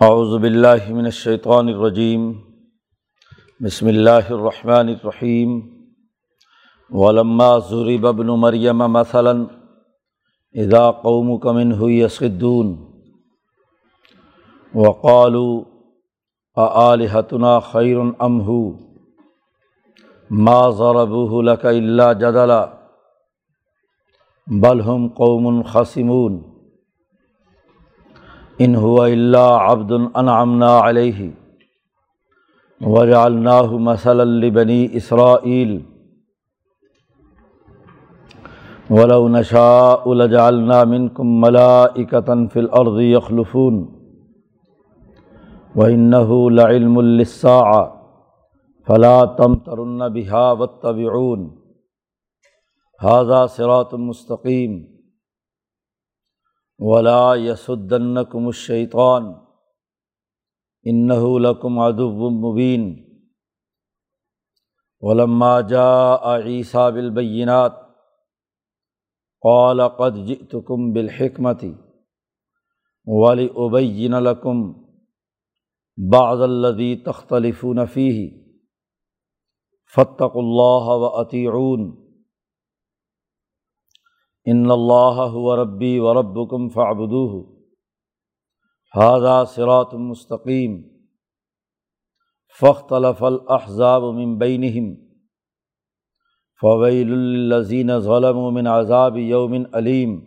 اعوذ باللہ من الشیطان الرجیم بسم اللہ الرحمن الرحیم ولما ضرب ابن مریم مثلا اذا قومك منه يصدون وقالوا اآلهتنا خیر ام هو؟ ما ضربوه لك الا جدلا. بل هم قوم خصمون. ان ہوا اللہ عبد انعمنا علیہ وجعلناہ مثلا لبنی اسرائیل ولو نشاء لجعلنا منکم ملائکة فی الارض یخلفون وإنه لعلم للساعة فلا تمترن بها واتبعون هذا صراط مستقیم ولا یسدنکم الشیطان انہ ان اللہ و ربی و ربکم فعبدو حاضہ سرات مستقیم۔ فختلف الاحزاب من بینہم۔ فویل الزین ظلم من عذاب یوم علیم۔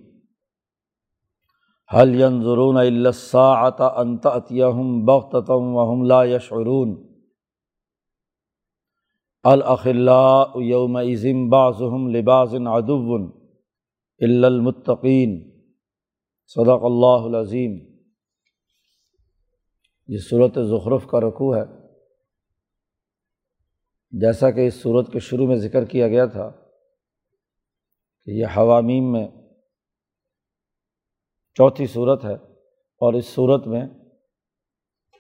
حل ينظرون الا الساعة ان تأتيهم بغتة وهم لا يشعرون الاخلاء يومئذ بعضهم لبعض عدو۔ المطقین صدق اللہ العظیم یہ صورت ظخرف کا رقوع ہے۔ جیسا کہ اس صورت کے شروع میں ذکر کیا گیا تھا کہ یہ حوامیم میں چوتھی صورت ہے اور اس صورت میں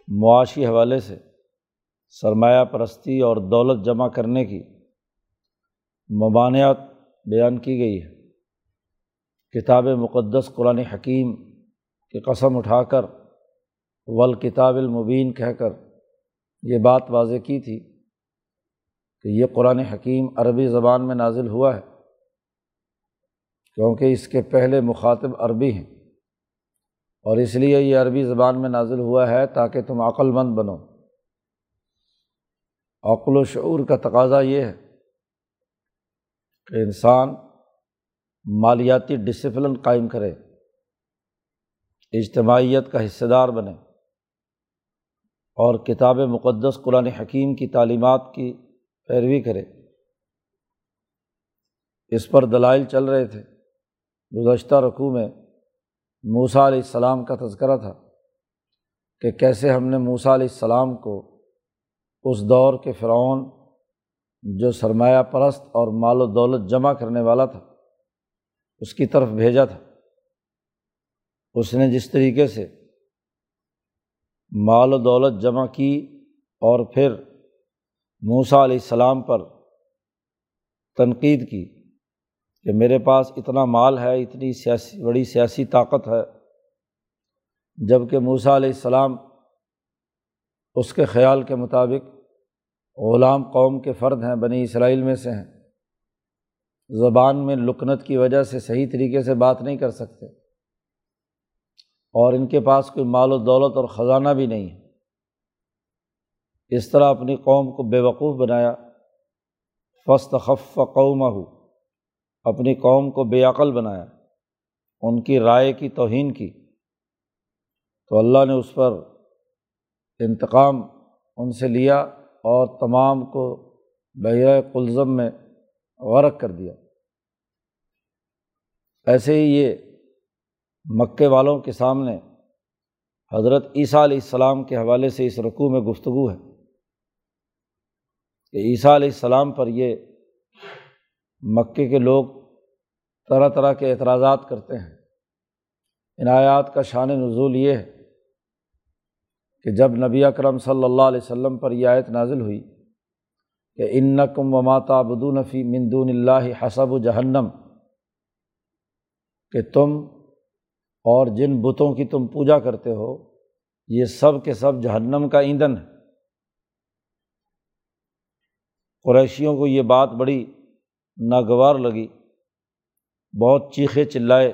معاشی حوالے سے سرمایہ پرستی اور دولت جمع کرنے کی ممانعت بیان کی گئی ہے۔ کتاب مقدس قرآن حکیم کی قسم اٹھا کر ولکتاب المبین کہہ کر یہ بات واضح کی تھی کہ یہ قرآن حکیم عربی زبان میں نازل ہوا ہے، کیونکہ اس کے پہلے مخاطب عربی ہیں۔ اور اس لیے یہ عربی زبان میں نازل ہوا ہے تاکہ تم عقل مند بنو۔ عقل و شعور کا تقاضا یہ ہے کہ انسان مالیاتی ڈسپلن قائم کرے، اجتماعیت کا حصہ دار بنے اور کتاب مقدس قرآن حکیم کی تعلیمات کی پیروی کرے۔ اس پر دلائل چل رہے تھے۔ گزشتہ رقوع میں موسا علیہ السلام کا تذکرہ تھا کہ کیسے ہم نے موسا علیہ السلام کو اس دور کے فرعون جو سرمایہ پرست اور مال و دولت جمع کرنے والا تھا اس کی طرف بھیجا تھا۔ اس نے جس طریقے سے مال و دولت جمع کی اور پھر موسا علیہ السلام پر تنقید کی کہ میرے پاس اتنا مال ہے، اتنی سیاسی، بڑی سیاسی طاقت ہے جبکہ موسا علیہ السلام اس کے خیال کے مطابق غلام قوم کے فرد ہیں، بنی اسرائیل میں سے ہیں۔ زبان میں لکنت کی وجہ سے صحیح طریقے سے بات نہیں کر سکتے۔ اور ان کے پاس کوئی مال و دولت اور خزانہ بھی نہیں۔ ہے اس طرح اپنی قوم کو بے وقوف بنایا۔ فسط خف قوم ہو اپنی قوم کو بے عقل بنایا۔ ان کی رائے کی توہین کی۔ تو اللہ نے اس پر انتقام ان سے لیا اور تمام کو بحیرۂ کلزم میں غرق کر دیا۔ ایسے ہی یہ مکے والوں کے سامنے حضرت عیسیٰ علیہ السلام کے حوالے سے اس رقوع میں گفتگو ہے کہ عیسیٰ علیہ السلام پر یہ مکے کے لوگ طرح طرح کے اعتراضات کرتے ہیں۔ ان آیات کا شان نزول یہ ہے کہ جب نبی اکرم صلی اللہ علیہ وسلم پر یہ آیت نازل ہوئی کہ ان کم و ماتا بدونفی مندون اللہ حسب و جہنم کہ تم اور جن بتوں کی تم پوجا کرتے ہو، یہ سب کے سب جہنم کا ایندھن ہے۔ قریشیوں کو یہ بات بڑی ناگوار لگی، بہت چیخے چلائے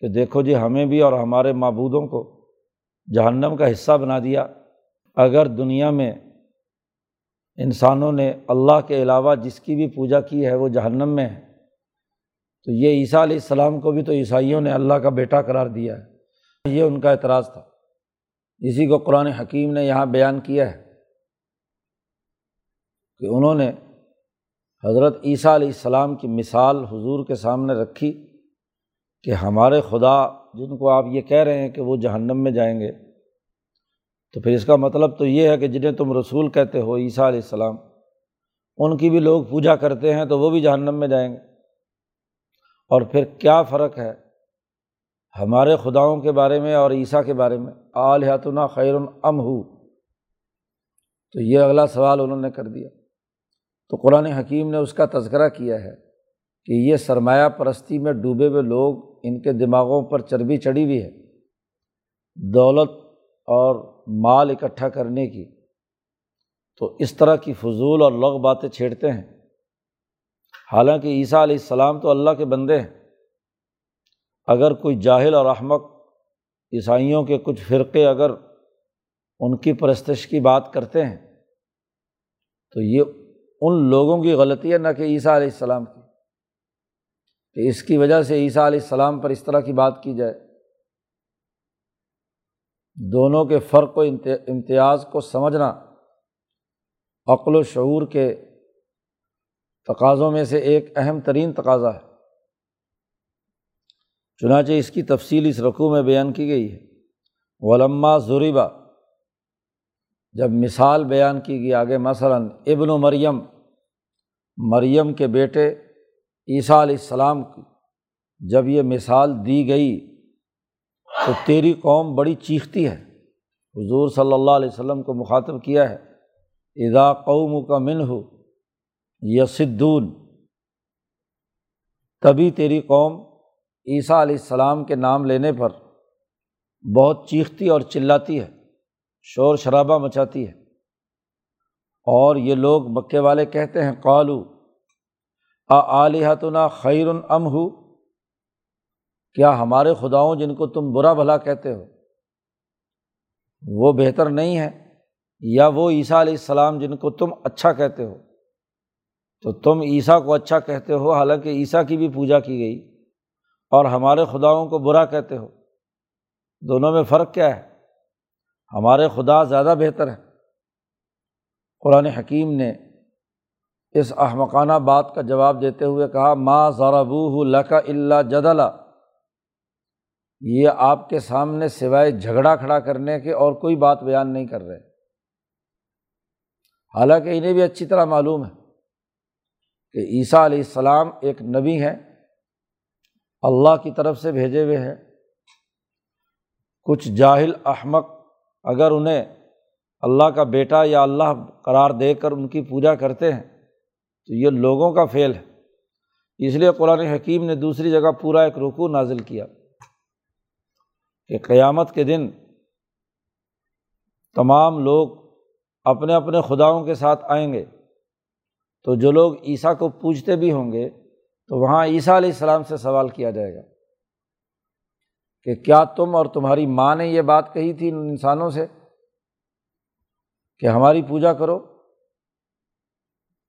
کہ دیکھو جی ہمیں بھی اور ہمارے معبودوں کو جہنم کا حصہ بنا دیا۔ اگر دنیا میں انسانوں نے اللہ کے علاوہ جس کی بھی پوجا کی ہے، وہ جہنم میں ہے۔ تو یہ عیسیٰ علیہ السلام کو بھی تو عیسائیوں نے اللہ کا بیٹا قرار دیا ہے۔ یہ ان کا اعتراض تھا۔ اسی کو قرآن حکیم نے یہاں بیان کیا ہے کہ انہوں نے حضرت عیسیٰ علیہ السلام کی مثال حضور کے سامنے رکھی کہ ہمارے خدا جن کو آپ یہ کہہ رہے ہیں کہ وہ جہنم میں جائیں گے۔ تو پھر اس کا مطلب تو یہ ہے کہ جنہیں تم رسول کہتے ہو عیسیٰ علیہ السلام، ان کی بھی لوگ پوجا کرتے ہیں تو وہ بھی جہنم میں جائیں گے۔ اور پھر کیا فرق ہے ہمارے خداؤں کے بارے میں اور عیسیٰ کے بارے میں؟ آلیاتنا خیر ام ہو؟ تو یہ اگلا سوال انہوں نے کر دیا۔ تو قرآن حکیم نے اس کا تذکرہ کیا ہے کہ یہ سرمایہ پرستی میں ڈوبے ہوئے لوگ ان کے دماغوں پر چربی چڑھی ہوئی ہے۔ دولت اور مال اکٹھا کرنے کی۔ تو اس طرح کی فضول اور لغ باتیں چھیڑتے ہیں۔ حالانکہ عیسیٰ علیہ السلام تو اللہ کے بندے ہیں۔ اگر کوئی جاہل اور احمق عیسائیوں کے کچھ فرقے اگر ان کی پرستش کی بات کرتے ہیں، تو یہ ان لوگوں کی غلطی ہے نہ کہ عیسیٰ علیہ السلام کی۔ کہ اس کی وجہ سے عیسیٰ علیہ السلام پر اس طرح کی بات کی جائے۔ دونوں کے فرق و امتیاز کو سمجھنا عقل و شعور کے تقاضوں میں سے ایک اہم ترین تقاضا ہے۔ چنانچہ اس کی تفصیل اس رقوع میں بیان کی گئی ہے۔ ولما ضریبہ جب مثال بیان کی گئی، آگے مثلاً ابن و مریم مریم کے بیٹے عیسیٰ علیہ السلام کی، جب یہ مثال دی گئی تو تیری قوم بڑی چیختی ہے۔ حضور صلی اللہ علیہ وسلم کو مخاطب کیا ہے ادا قوم کا من ہو یسدون۔ تبھی تیری قوم عیسیٰ علیہ السلام کے نام لینے پر بہت چیختی اور چلاتی ہے، شور شرابہ مچاتی ہے۔ اور یہ لوگ مکے والے کہتے ہیں، قالو آلیحتنا خیر ام ہو؟ کیا ہمارے خداؤں جن کو تم برا بھلا کہتے ہو، وہ بہتر نہیں ہے یا وہ عیسیٰ علیہ السلام جن کو تم اچھا کہتے ہو؟ تو تم عیسیٰ کو اچھا کہتے ہو، حالانکہ عیسیٰ کی بھی پوجا کی گئی۔ اور ہمارے خداؤں کو برا کہتے ہو۔ دونوں میں فرق کیا ہے؟ ہمارے خدا زیادہ بہتر ہے قرآن حکیم نے اس احمقانہ بات کا جواب دیتے ہوئے کہا ماں ذرابو لکا اللہ جدلا۔ یہ آپ کے سامنے سوائے جھگڑا کھڑا کرنے کے اور کوئی بات بیان نہیں کر رہے۔ حالانکہ انہیں بھی اچھی طرح معلوم ہے۔ کہ عیسیٰ علیہ السلام ایک نبی ہے اللہ کی طرف سے بھیجے ہوئے ہیں۔ کچھ جاہل احمق اگر انہیں اللہ کا بیٹا یا اللہ قرار دے کر ان کی پوجا کرتے ہیں، تو یہ لوگوں کا فعل ہے۔ اس لیے قرآن حکیم نے دوسری جگہ پورا ایک رکو نازل کیا کہ قیامت کے دن تمام لوگ اپنے اپنے خداؤں کے ساتھ آئیں گے۔ تو جو لوگ عیسیٰ کو پوچھتے بھی ہوں گے، تو وہاں عیسیٰ علیہ السلام سے سوال کیا جائے گا کہ کیا تم اور تمہاری ماں نے یہ بات کہی تھی ان انسانوں سے کہ ہماری پوجا کرو؟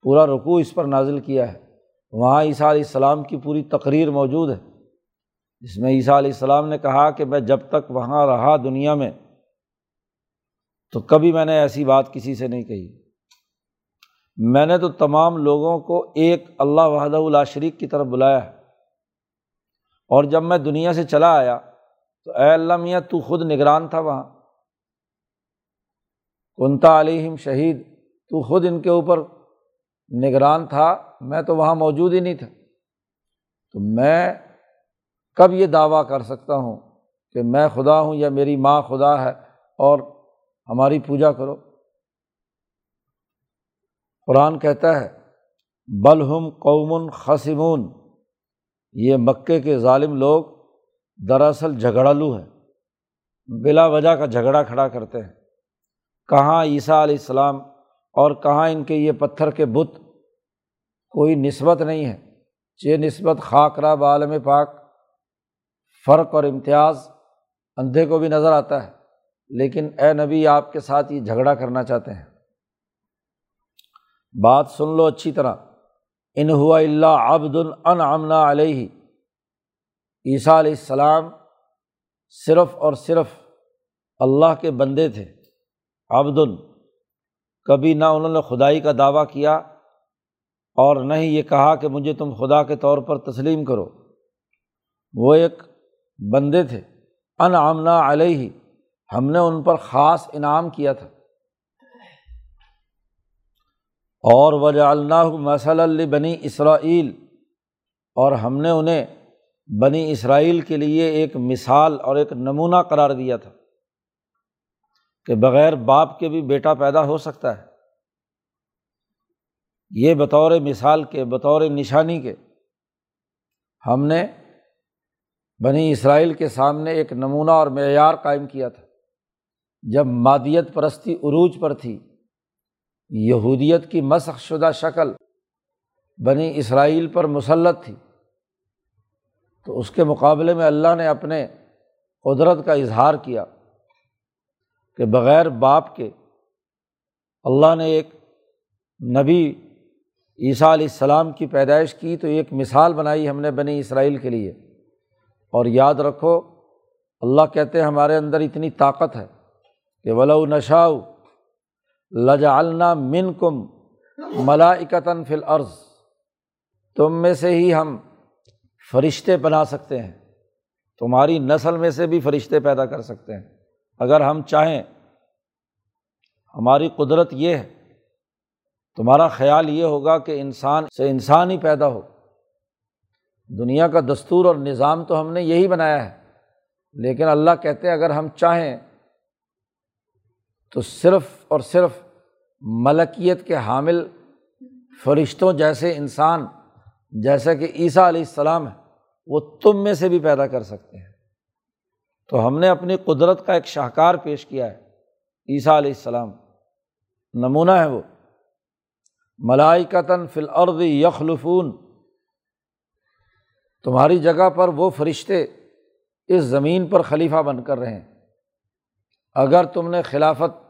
پورا رقوع اس پر نازل کیا ہے۔ وہاں عیسیٰ علیہ السلام کی پوری تقریر موجود ہے، جس میں عیسیٰ علیہ السلام نے کہا کہ میں جب تک وہاں رہا دنیا میں، تو کبھی میں نے ایسی بات کسی سے نہیں کہی۔ میں نے تو تمام لوگوں کو ایک اللہ وحدہ اللہ شریک کی طرف بلایا ہے۔ اور جب میں دنیا سے چلا آیا تو اے اللہ میاں، تو خود نگران تھا وہاں۔ کنتا علیہم شہید، تو خود ان کے اوپر نگران تھا، میں تو وہاں موجود ہی نہیں تھا۔ تو میں کب یہ دعویٰ کر سکتا ہوں کہ میں خدا ہوں یا میری ماں خدا ہے اور ہماری پوجا کرو؟ قرآن کہتا ہے بلہم قومن خسمون یہ مکے کے ظالم لوگ دراصل جھگڑالو ہیں، بلا وجہ کا جھگڑا کھڑا کرتے ہیں۔ کہاں عیسیٰ علیہ السلام اور کہاں ان کے یہ پتھر کے بت، کوئی نسبت نہیں ہے۔ یہ نسبت خاکرہ عالم پاک، فرق اور امتیاز اندھے کو بھی نظر آتا ہے۔ لیکن اے نبی، آپ کے ساتھ یہ جھگڑا کرنا چاہتے ہیں۔ بات سن لو اچھی طرح۔ ان ہوا اللہ عبد الن علیہ۔ عیسیٰ علیہ السلام صرف اور صرف اللہ کے بندے تھے۔ عبد ال کبھی نہ انہوں نے خدائی کا دعویٰ کیا اور نہ ہی یہ کہا کہ مجھے تم خدا کے طور پر تسلیم کرو۔ وہ ایک بندے تھے۔ ان آمنا علیہ۔ ہم نے ان پر خاص انعام کیا تھا۔ اور وجہ اللہ مسل بنی اسرائیل، اور ہم نے انہیں بنی اسرائیل کے لیے ایک مثال اور ایک نمونہ قرار دیا تھا کہ بغیر باپ کے بھی بیٹا پیدا ہو سکتا ہے۔ یہ بطور مثال کے، بطور نشانی کے ہم نے بنی اسرائیل کے سامنے ایک نمونہ اور معیار قائم کیا تھا۔ جب مادیت پرستی عروج پر تھی یہودیت کی مسخ شدہ شکل بنی اسرائیل پر مسلط تھی، تو اس کے مقابلے میں اللہ نے اپنے قدرت کا اظہار کیا کہ بغیر باپ کے اللہ نے ایک نبی عیسیٰ علیہ السلام کی پیدائش کی، تو ایک مثال بنائی ہم نے بنی اسرائیل کے لیے۔ اور یاد رکھو، اللہ کہتے ہیں ہمارے اندر اتنی طاقت ہے کہ ولو نشاؤ لجعلنا من کم ملاکتاً فل عرض تم میں سے ہی ہم فرشتے بنا سکتے ہیں۔ تمہاری نسل میں سے بھی فرشتے پیدا کر سکتے ہیں۔ اگر ہم چاہیں، ہماری قدرت یہ ہے، تمہارا خیال یہ ہوگا کہ انسان سے انسان ہی پیدا ہو۔ دنیا کا دستور اور نظام تو ہم نے یہی بنایا ہے۔ لیکن اللہ کہتے اگر ہم چاہیں تو صرف اور صرف ملکیت کے حامل فرشتوں جیسے انسان، جیسا کہ عیسیٰ علیہ السلام ہے وہ تم میں سے بھی پیدا کر سکتے ہیں۔ تو ہم نے اپنی قدرت کا ایک شاہکار پیش کیا ہے، عیسیٰ علیہ السلام۔ نمونہ ہے وہ۔ ملائکتاً فل عرد یخلفون۔ تمہاری جگہ پر وہ فرشتے اس زمین پر خلیفہ بن کر رہے ہیں۔ اگر تم نے خلافت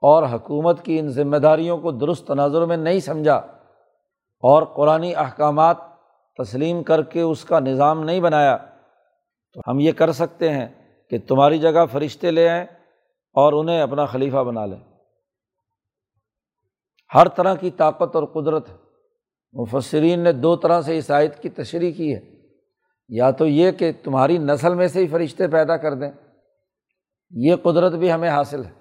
اور حکومت کی ان ذمہ داریوں کو درست تناظر میں نہیں سمجھا اور قرآن احکامات تسلیم کر کے اس کا نظام نہیں بنایا، تو ہم یہ کر سکتے ہیں کہ تمہاری جگہ فرشتے لے آئیں اور انہیں اپنا خلیفہ بنا لیں۔ ہر طرح کی طاقت اور قدرت مفسرین نے دو طرح سے عیسائیت کی تشریح کی ہے۔ یا تو یہ کہ تمہاری نسل میں سے ہی فرشتے پیدا کر دیں۔ یہ قدرت بھی ہمیں حاصل ہے۔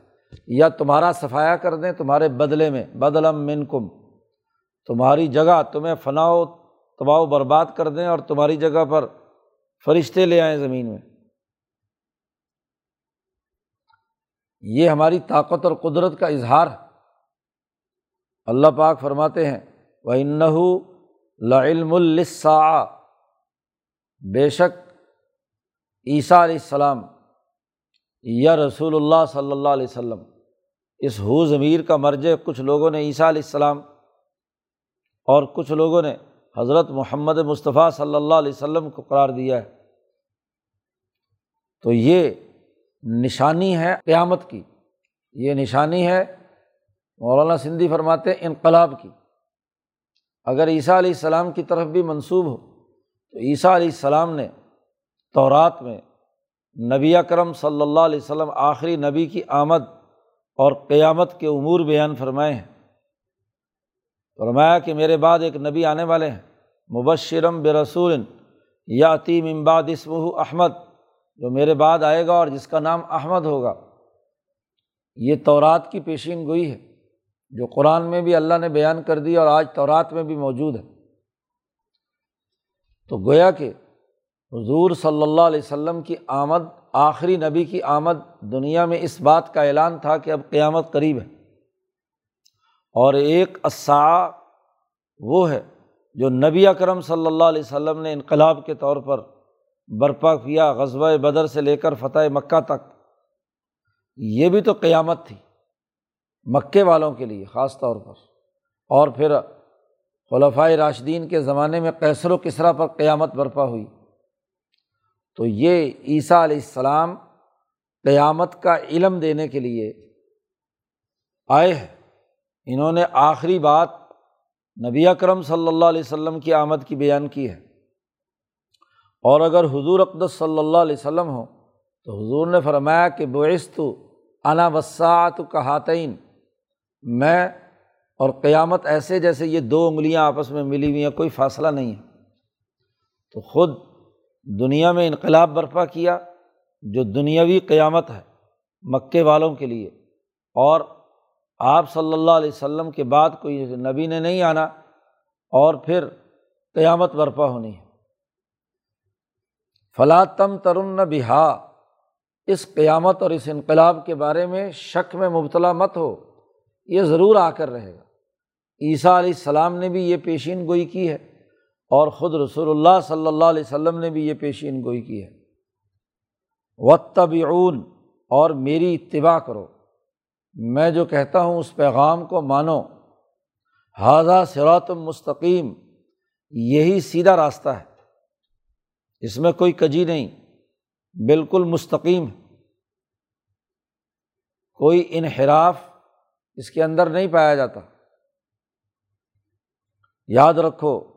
یا تمہارا صفایا کر دیں تمہارے بدلے میں بدلم من کم تمہاری جگہ تمہیں فنا و تباہ و برباد کر دیں اور تمہاری جگہ پر فرشتے لے آئیں زمین میں۔ یہ ہماری طاقت اور قدرت کا اظہار اللہ پاک فرماتے ہیں وہ انحو لعلم السا بے شک عیسیٰ علیہ السلام یا رسول اللہ صلی اللہ علیہ وسلم، اس ہو ضمیر کا مرج کچھ لوگوں نے عیسیٰ علیہ السلام اور کچھ لوگوں نے حضرت محمد مصطفیٰ صلی اللہ علیہ وسلم کو قرار دیا ہے۔ تو یہ نشانی ہے قیامت کی۔ یہ نشانی ہے، مولانا سندھی فرماتے انقلاب کی۔ اگر عیسیٰ علیہ السلام کی طرف بھی منسوب ہو، تو عیسیٰ علیہ السلام نے تورات میں نبی اکرم صلی اللہ علیہ وسلم آخری نبی کی آمد اور قیامت کے امور بیان فرمائے ہیں۔ فرمایا کہ میرے بعد ایک نبی آنے والے ہیں۔ مبشرم برسول یا عتیم امباد اسم احمد، جو میرے بعد آئے گا اور جس کا نام احمد ہوگا۔ یہ تورات کی پیشین گوئی ہے، جو قرآن میں بھی اللہ نے بیان کر دی اور آج تورات میں بھی موجود ہے۔ تو گویا کہ حضور صلی اللہ علیہ وسلم کی آمد، آخری نبی کی آمد دنیا میں اس بات کا اعلان تھا کہ اب قیامت قریب ہے۔ اور ایک اسا وہ ہے جو نبی اکرم صلی اللہ علیہ وسلم نے انقلاب کے طور پر برپا کیا غزبۂ بدر سے لے کر فتح مکہ تک۔ یہ بھی تو قیامت تھی مکے والوں کے لیے خاص طور پر۔ اور پھر خلفۂ راشدین کے زمانے میں کیسر و کسرا پر قیامت برپا ہوئی۔ تو یہ عیسیٰ علیہ السلام قیامت کا علم دینے کے لیے آئے ہیں۔ انہوں نے آخری بات نبی اکرم صلی اللہ علیہ وسلم کی آمد کی بیان کی ہے۔ اور اگر حضور اقدس صلی اللہ علیہ وسلم ہو تو حضور نے فرمایا کہ بعث انا وسعت کہاتین۔ میں اور قیامت ایسے جیسے یہ دو انگلیاں آپس میں ملی ہوئی ہیں، کوئی فاصلہ نہیں ہے۔ تو خود دنیا میں انقلاب برپا کیا جو دنیاوی قیامت ہے مکے والوں کے لیے۔ اور آپ صلی اللہ علیہ وسلم کے بعد کوئی نبی نے نہیں آنا اور پھر قیامت برپا ہونی ہے۔ فلاں تم ترن بہا، اس قیامت اور اس انقلاب کے بارے میں شک میں مبتلا مت ہو، یہ ضرور آ کر رہے گا۔ عیسیٰ علیہ السلام نے بھی یہ پیشین گوئی کی ہے۔ اور خود رسول اللہ صلی اللہ علیہ وسلم نے بھی یہ پیشین گوئی کی ہے۔ و اور میری اتباع کرو۔ میں جو کہتا ہوں اس پیغام کو مانو۔ حاضہ سرات مستقیم، یہی سیدھا راستہ ہے۔ اس میں کوئی کجی نہیں، بالکل مستقیم کوئی انحراف اس کے اندر نہیں پایا جاتا۔ یاد رکھو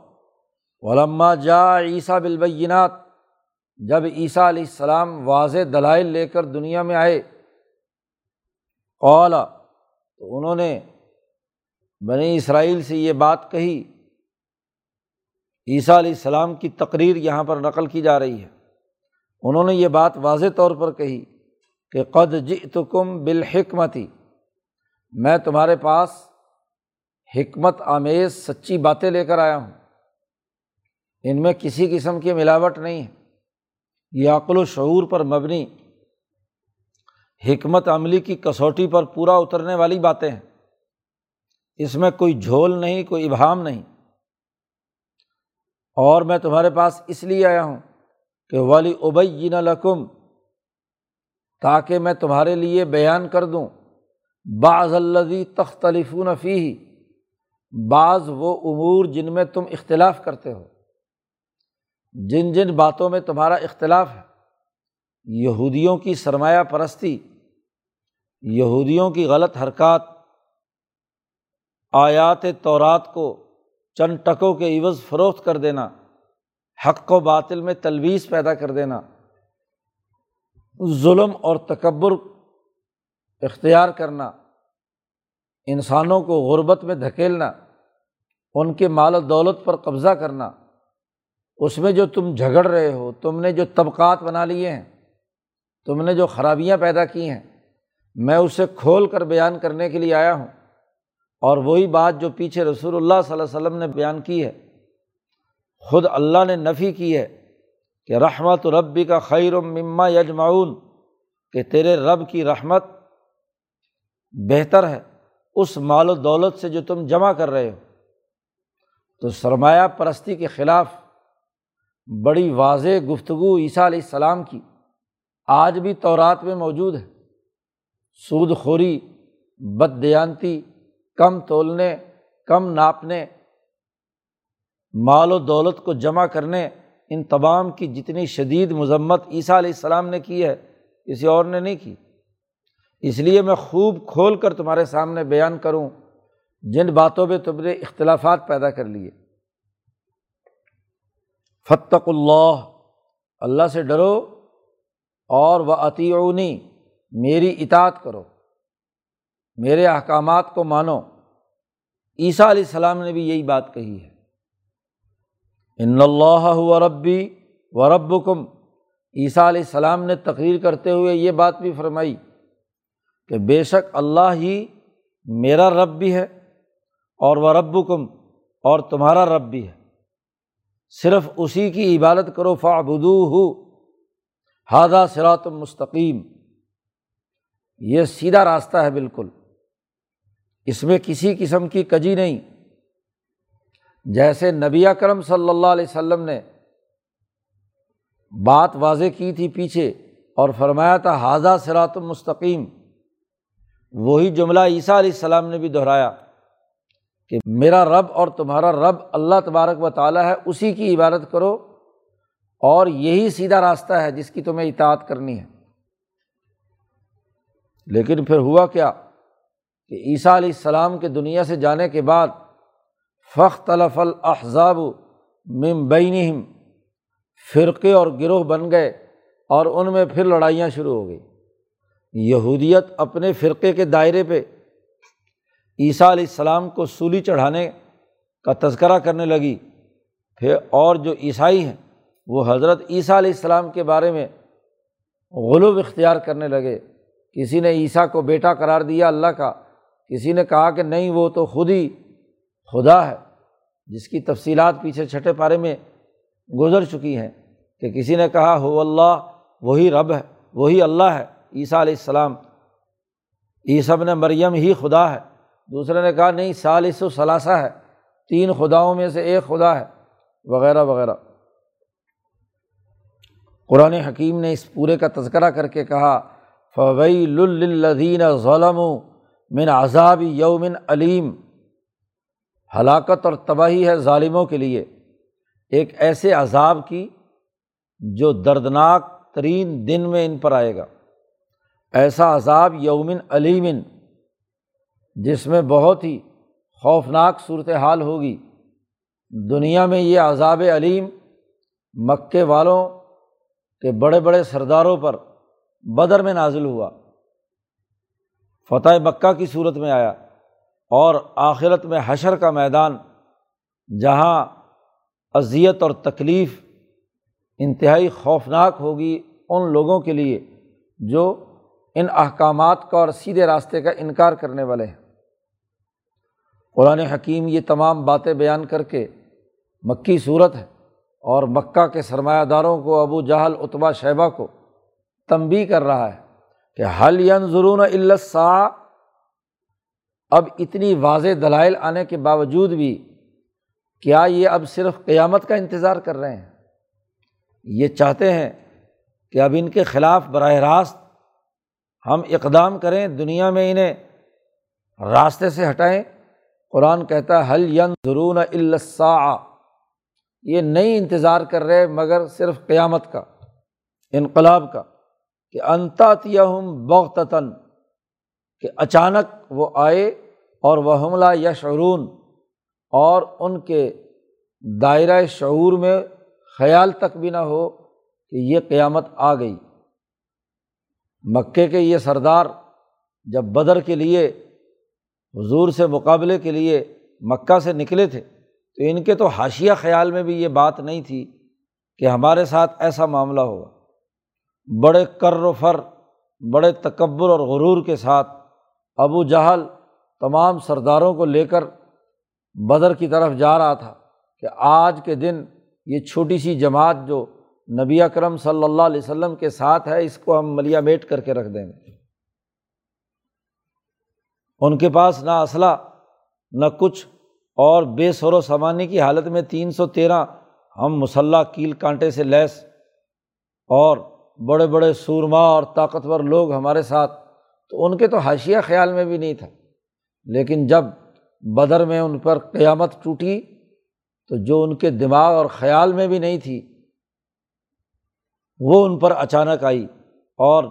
علما جا عیسیٰ بالبینات، جب عیسیٰ علیہ السلام واضح دلائل لے کر دنیا میں آئے اولا تو انہوں نے بنی اسرائیل سے یہ بات کہی، عیسیٰ علیہ السلام کی تقریر یہاں پر نقل کی جا رہی ہے۔ انہوں نے یہ بات واضح طور پر کہی کہ قد جم بالحکمتی میں تمہارے پاس حکمت آمیز سچی باتیں لے کر آیا ہوں۔ ان میں کسی قسم کی ملاوٹ نہیں ہے۔ یہ عقل و شعور پر مبنی حکمت عملی کی کسوٹی پر پورا اترنے والی باتیں ہیں۔ اس میں کوئی جھول نہیں، کوئی ابہام نہیں۔ اور میں تمہارے پاس اس لیے آیا ہوں کہ ولی ابین لکم، تاکہ میں تمہارے لیے بیان کر دوں۔ بعض الزی تختلف فی بعض وہ امور جن میں تم اختلاف کرتے ہو۔ جن جن باتوں میں تمہارا اختلاف ہے، یہودیوں کی سرمایہ پرستی، یہودیوں کی غلط حرکات، آیات تورات کو چند ٹکوں کے عوض فروخت کر دینا، حق و باطل میں تلویز پیدا کر دینا، ظلم اور تکبر اختیار کرنا، انسانوں کو غربت میں دھکیلنا، ان کے مال و دولت پر قبضہ کرنا اس میں جو تم جھگڑ رہے ہو، تم نے جو طبقات بنا لیے ہیں، تم نے جو خرابیاں پیدا کی ہیں، میں اسے کھول کر بیان کرنے کے لیے آیا ہوں۔ اور وہی بات جو پیچھے رسول اللہ صلی اللہ علیہ وسلم نے بیان کی ہے، خود اللہ نے نفی کی ہے کہ رحمت ربی کا خیر و مما یجمعون، کہ تیرے رب کی رحمت بہتر ہے اس مال و دولت سے جو تم جمع کر رہے ہو۔ تو سرمایہ پرستی کے خلاف بڑی واضح گفتگو عیسیٰ علیہ السلام کی۔ آج بھی تورات میں موجود ہے۔ سود خوری بد دیانتی کم تولنے، کم ناپنے، مال و دولت کو جمع کرنے، ان تمام کی جتنی شدید مذمت عیسیٰ علیہ السلام نے کی ہے، کسی اور نے نہیں کی۔ اس لیے میں خوب کھول کر تمہارے سامنے بیان کروں، جن باتوں پہ تم نے اختلافات پیدا کر لیے۔ فتق اللہ اللہ سے ڈرو اور وہ عطیونی میری اطاعت کرو، میرے احکامات کو مانو۔ عیسیٰ علیہ السلام نے بھی یہی بات کہی ہے۔ ان اللہ و ربی و رب کم عیسیٰ علیہ السلام نے تقریر کرتے ہوئے یہ بات بھی فرمائی کہ بے شک اللہ ہی میرا رب بھی ہے اور وہ رب کم اور تمہارا رب بھی ہے۔ صرف اسی کی عبادت کرو فا بدو ہو ہادہ سرات مستقیم۔ یہ سیدھا راستہ ہے بالکل۔ اس میں کسی قسم کی کجی نہیں۔ جیسے نبی کرم صلی اللہ علیہ وسلم نے بات واضح کی تھی پیچھے اور فرمایا تھا حاضہ سرات مستقیم۔ وہی جملہ عیسیٰ علیہ السلام نے بھی دہرایا۔ کہ میرا رب اور تمہارا رب اللہ تبارک و تعالیٰ ہے، اسی کی عبادت کرو اور یہی سیدھا راستہ ہے جس کی تمہیں اطاعت کرنی ہے۔ لیکن پھر ہوا کیا کہ عیسیٰ علیہ السلام کے دنیا سے جانے کے بعد فخ تلف الحضاب ممبئی فرقے اور گروہ بن گئے اور ان میں پھر لڑائیاں شروع ہو گئی۔ یہودیت اپنے فرقے کے دائرے پہ عیسیٰ علیہ السلام کو سولی چڑھانے کا تذکرہ کرنے لگی۔ پھر اور جو عیسائی ہیں، وہ حضرت عیسیٰ علیہ السلام کے بارے میں غلوب اختیار کرنے لگے۔ کسی نے عیسیٰ کو بیٹا قرار دیا اللہ کا، کسی نے کہا کہ نہیں، وہ تو خود ہی خدا ہے، جس کی تفصیلات پیچھے چھٹے پارے میں گزر چکی ہیں۔ کہ کسی نے کہا، ہو اللہ، وہی رب ہے، وہی اللہ ہے، عیسیٰ علیہ السلام۔ عیسب نے مریم ہی خدا ہے۔ دوسرے نے کہا، نہیں، سالس و ثلاثہ ہے، تین خداؤں میں سے ایک خدا ہے، وغیرہ وغیرہ۔ قرآن حکیم نے اس پورے کا تذکرہ کر کے کہا فویل الدین ظلم من عذاب یومن علیم ہلاکت اور تباہی ہے ظالموں کے لیے۔ ایک ایسے عذاب کی جو دردناک ترین دن میں ان پر آئے گا۔ ایسا عذاب یومن علیمن جس میں بہت ہی خوفناک صورت حال ہوگی۔ دنیا میں یہ عذاب علیم مکے والوں کے بڑے بڑے سرداروں پر بدر میں نازل ہوا۔ فتح مکہ کی صورت میں آیا اور آخرت میں حشر کا میدان جہاں اذیت اور تکلیف انتہائی خوفناک ہوگی ان لوگوں کے لیے جو ان احکامات کا اور سیدھے راستے کا انکار کرنے والے ہیں۔ قرآن حکیم یہ تمام باتیں بیان کر کے مکی صورت ہے اور مکہ کے سرمایہ داروں کو، ابو جہل اتبا شیبہ کو تنبی کر رہا ہے کہ حل ضرون السا اب اتنی واضح دلائل آنے کے باوجود بھی کیا یہ اب صرف قیامت کا انتظار کر رہے ہیں؟ یہ چاہتے ہیں کہ اب ان کے خلاف براہ راست ہم اقدام کریں، دنیا میں انہیں راستے سے ہٹائیں۔ قرآن کہتا ہے حل ین ضرون السا یہ نہیں انتظار کر رہے مگر صرف قیامت کا، انقلاب کا، کہ انتاتیہ ہم بغتاً کہ اچانک وہ آئے اور وہ حملہ یا شعرون اور ان کے دائرۂ شعور میں خیال تک بھی نہ ہو کہ یہ قیامت آ گئی۔ مکے کے یہ سردار جب بدر کے لیے حضور سے مقابلے کے لیے مکہ سے نکلے تھے، تو ان کے تو حاشیہ خیال میں بھی یہ بات نہیں تھی کہ ہمارے ساتھ ایسا معاملہ ہوگا بڑے کر و فر، بڑے تکبر اور غرور کے ساتھ ابو جہل تمام سرداروں کو لے کر بدر کی طرف جا رہا تھا کہ آج کے دن یہ چھوٹی سی جماعت جو نبی اکرم صلی اللہ علیہ وسلم کے ساتھ ہے، اس کو ہم ملیا میٹ کر کے رکھ دیں گے۔ ان کے پاس نہ اسلحہ نہ کچھ، اور بے سور و سمانی کی حالت میں تین سو تیرہ ہم مسلح کیل کانٹے سے لیس، اور بڑے بڑے سورما اور طاقتور لوگ ہمارے ساتھ۔ تو ان کے تو حاشیہ خیال میں بھی نہیں تھا۔ لیکن جب بدر میں ان پر قیامت ٹوٹی، تو جو ان کے دماغ اور خیال میں بھی نہیں تھی، وہ ان پر اچانک آئی اور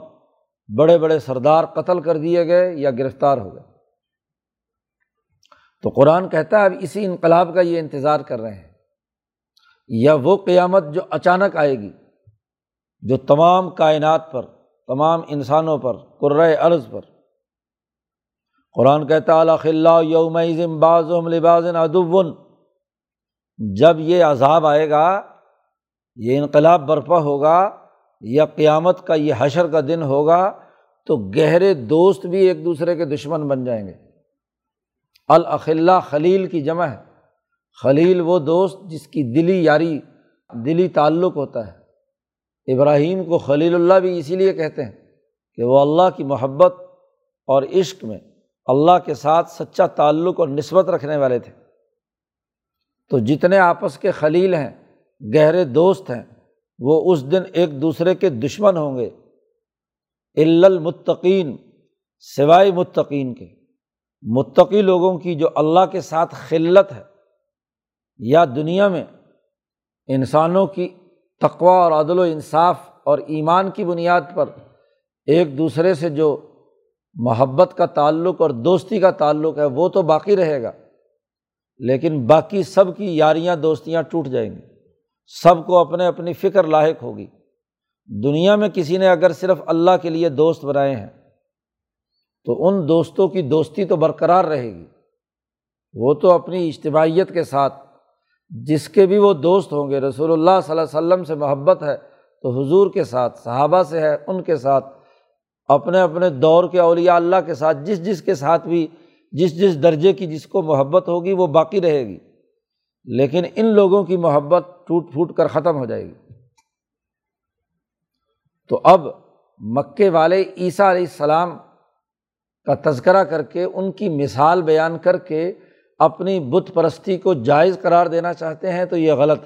بڑے بڑے سردار قتل کر دیے گئے یا گرفتار ہو گئے۔ تو قرآن کہتا ہے اب اسی انقلاب کا یہ انتظار کر رہے ہیں۔ یا وہ قیامت جو اچانک آئے گی، جو تمام کائنات پر، تمام انسانوں پر قرۂۂ عرض پر۔ قرآن کہتا اللہ یوم باز لباظ ادون جب یہ عذاب آئے گا، یہ انقلاب برپا ہوگا، یا قیامت کا یہ حشر کا دن ہوگا، تو گہرے دوست بھی ایک دوسرے کے دشمن بن جائیں گے۔ الخلا خلیل کی جمع ہے۔ خلیل وہ دوست جس کی دلی یاری، دلی تعلق ہوتا ہے۔ ابراہیم کو خلیل اللہ بھی اسی لیے کہتے ہیں کہ وہ اللہ کی محبت اور عشق میں اللہ کے ساتھ سچا تعلق اور نسبت رکھنے والے تھے۔ تو جتنے آپس کے خلیل ہیں، گہرے دوست ہیں، وہ اس دن ایک دوسرے کے دشمن ہوں گے۔ المتقین، سوائے متقین کے۔ متقی لوگوں کی جو اللہ کے ساتھ خلت ہے، یا دنیا میں انسانوں کی تقوا اور عدل و انصاف اور ایمان کی بنیاد پر ایک دوسرے سے جو محبت کا تعلق اور دوستی کا تعلق ہے، وہ تو باقی رہے گا۔ لیکن باقی سب کی یاریاں، دوستیاں ٹوٹ جائیں گی۔ سب کو اپنے اپنی فکر لاحق ہوگی۔ دنیا میں کسی نے اگر صرف اللہ کے لیے دوست بنائے ہیں تو ان دوستوں کی دوستی تو برقرار رہے گی۔ وہ تو اپنی اجتماعیت کے ساتھ، جس کے بھی وہ دوست ہوں گے، رسول اللہ صلی اللہ علیہ وسلم سے محبت ہے تو حضور کے ساتھ، صحابہ سے ہے ان کے ساتھ، اپنے اپنے دور کے اولیاء اللہ کے ساتھ، جس جس کے ساتھ بھی، جس جس درجے کی جس کو محبت ہوگی وہ باقی رہے گی۔ لیکن ان لوگوں کی محبت ٹوٹ پھوٹ کر ختم ہو جائے گی۔ تو اب مکے والے عیسیٰ علیہ السلام کا تذکرہ کر کے ان کی مثال بیان کر کے اپنی بت پرستی کو جائز قرار دینا چاہتے ہیں تو یہ غلط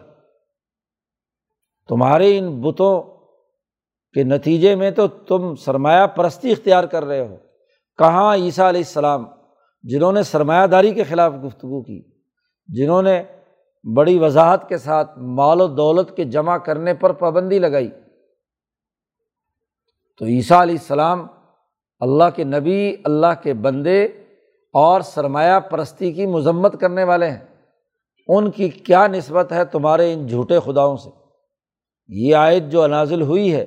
تمہارے ان بتوں کے نتیجے میں تو تم سرمایہ پرستی اختیار کر رہے ہو۔ کہاں عیسیٰ علیہ السلام، جنہوں نے سرمایہ داری کے خلاف گفتگو کی، جنہوں نے بڑی وضاحت کے ساتھ مال و دولت کے جمع کرنے پر پابندی لگائی۔ تو عیسیٰ علیہ السلام اللہ کے نبی، اللہ کے بندے اور سرمایہ پرستی کی مذمت کرنے والے ہیں۔ ان کی کیا نسبت ہے تمہارے ان جھوٹے خداؤں سے؟ یہ آیت جو نازل ہوئی ہے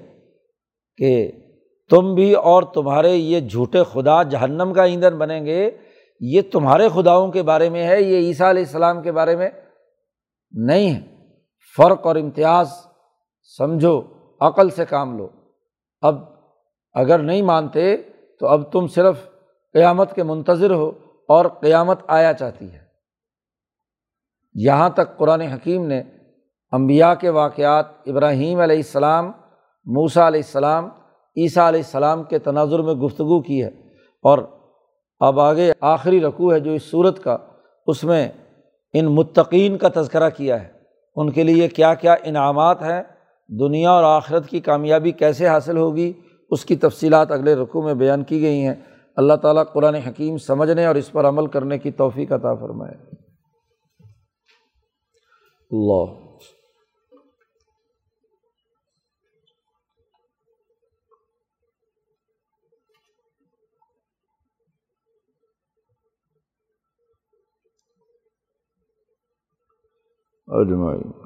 کہ تم بھی اور تمہارے یہ جھوٹے خدا جہنم کا ایندھن بنیں گے، یہ تمہارے خداؤں کے بارے میں ہے، یہ عیسیٰ علیہ السلام کے بارے میں نہیں ہے۔ فرق اور امتیاز سمجھو، عقل سے کام لو۔ اب اگر نہیں مانتے تو اب تم صرف قیامت کے منتظر ہو اور قیامت آیا چاہتی ہے۔ یہاں تک قرآن حکیم نے امبیا کے واقعات، ابراہیم علیہ السلام موسا علیہ السلام، عیسیٰ علیہ السلام کے تناظر میں گفتگو کی ہے اور اب آگے آخری رقوع ہے جو اس صورت کا، اس میں ان متقین کا تذکرہ کیا ہے۔ ان کے لیے کیا کیا انعامات ہیں، دنیا اور آخرت کی کامیابی کیسے حاصل ہوگی اس کی تفصیلات اگلے رقوع میں بیان کی گئی ہیں۔ اللہ تعالیٰ قرآن حکیم سمجھنے اور اس پر عمل کرنے کی توفیق عطا فرمائے۔ اللہ۔ اجمعین۔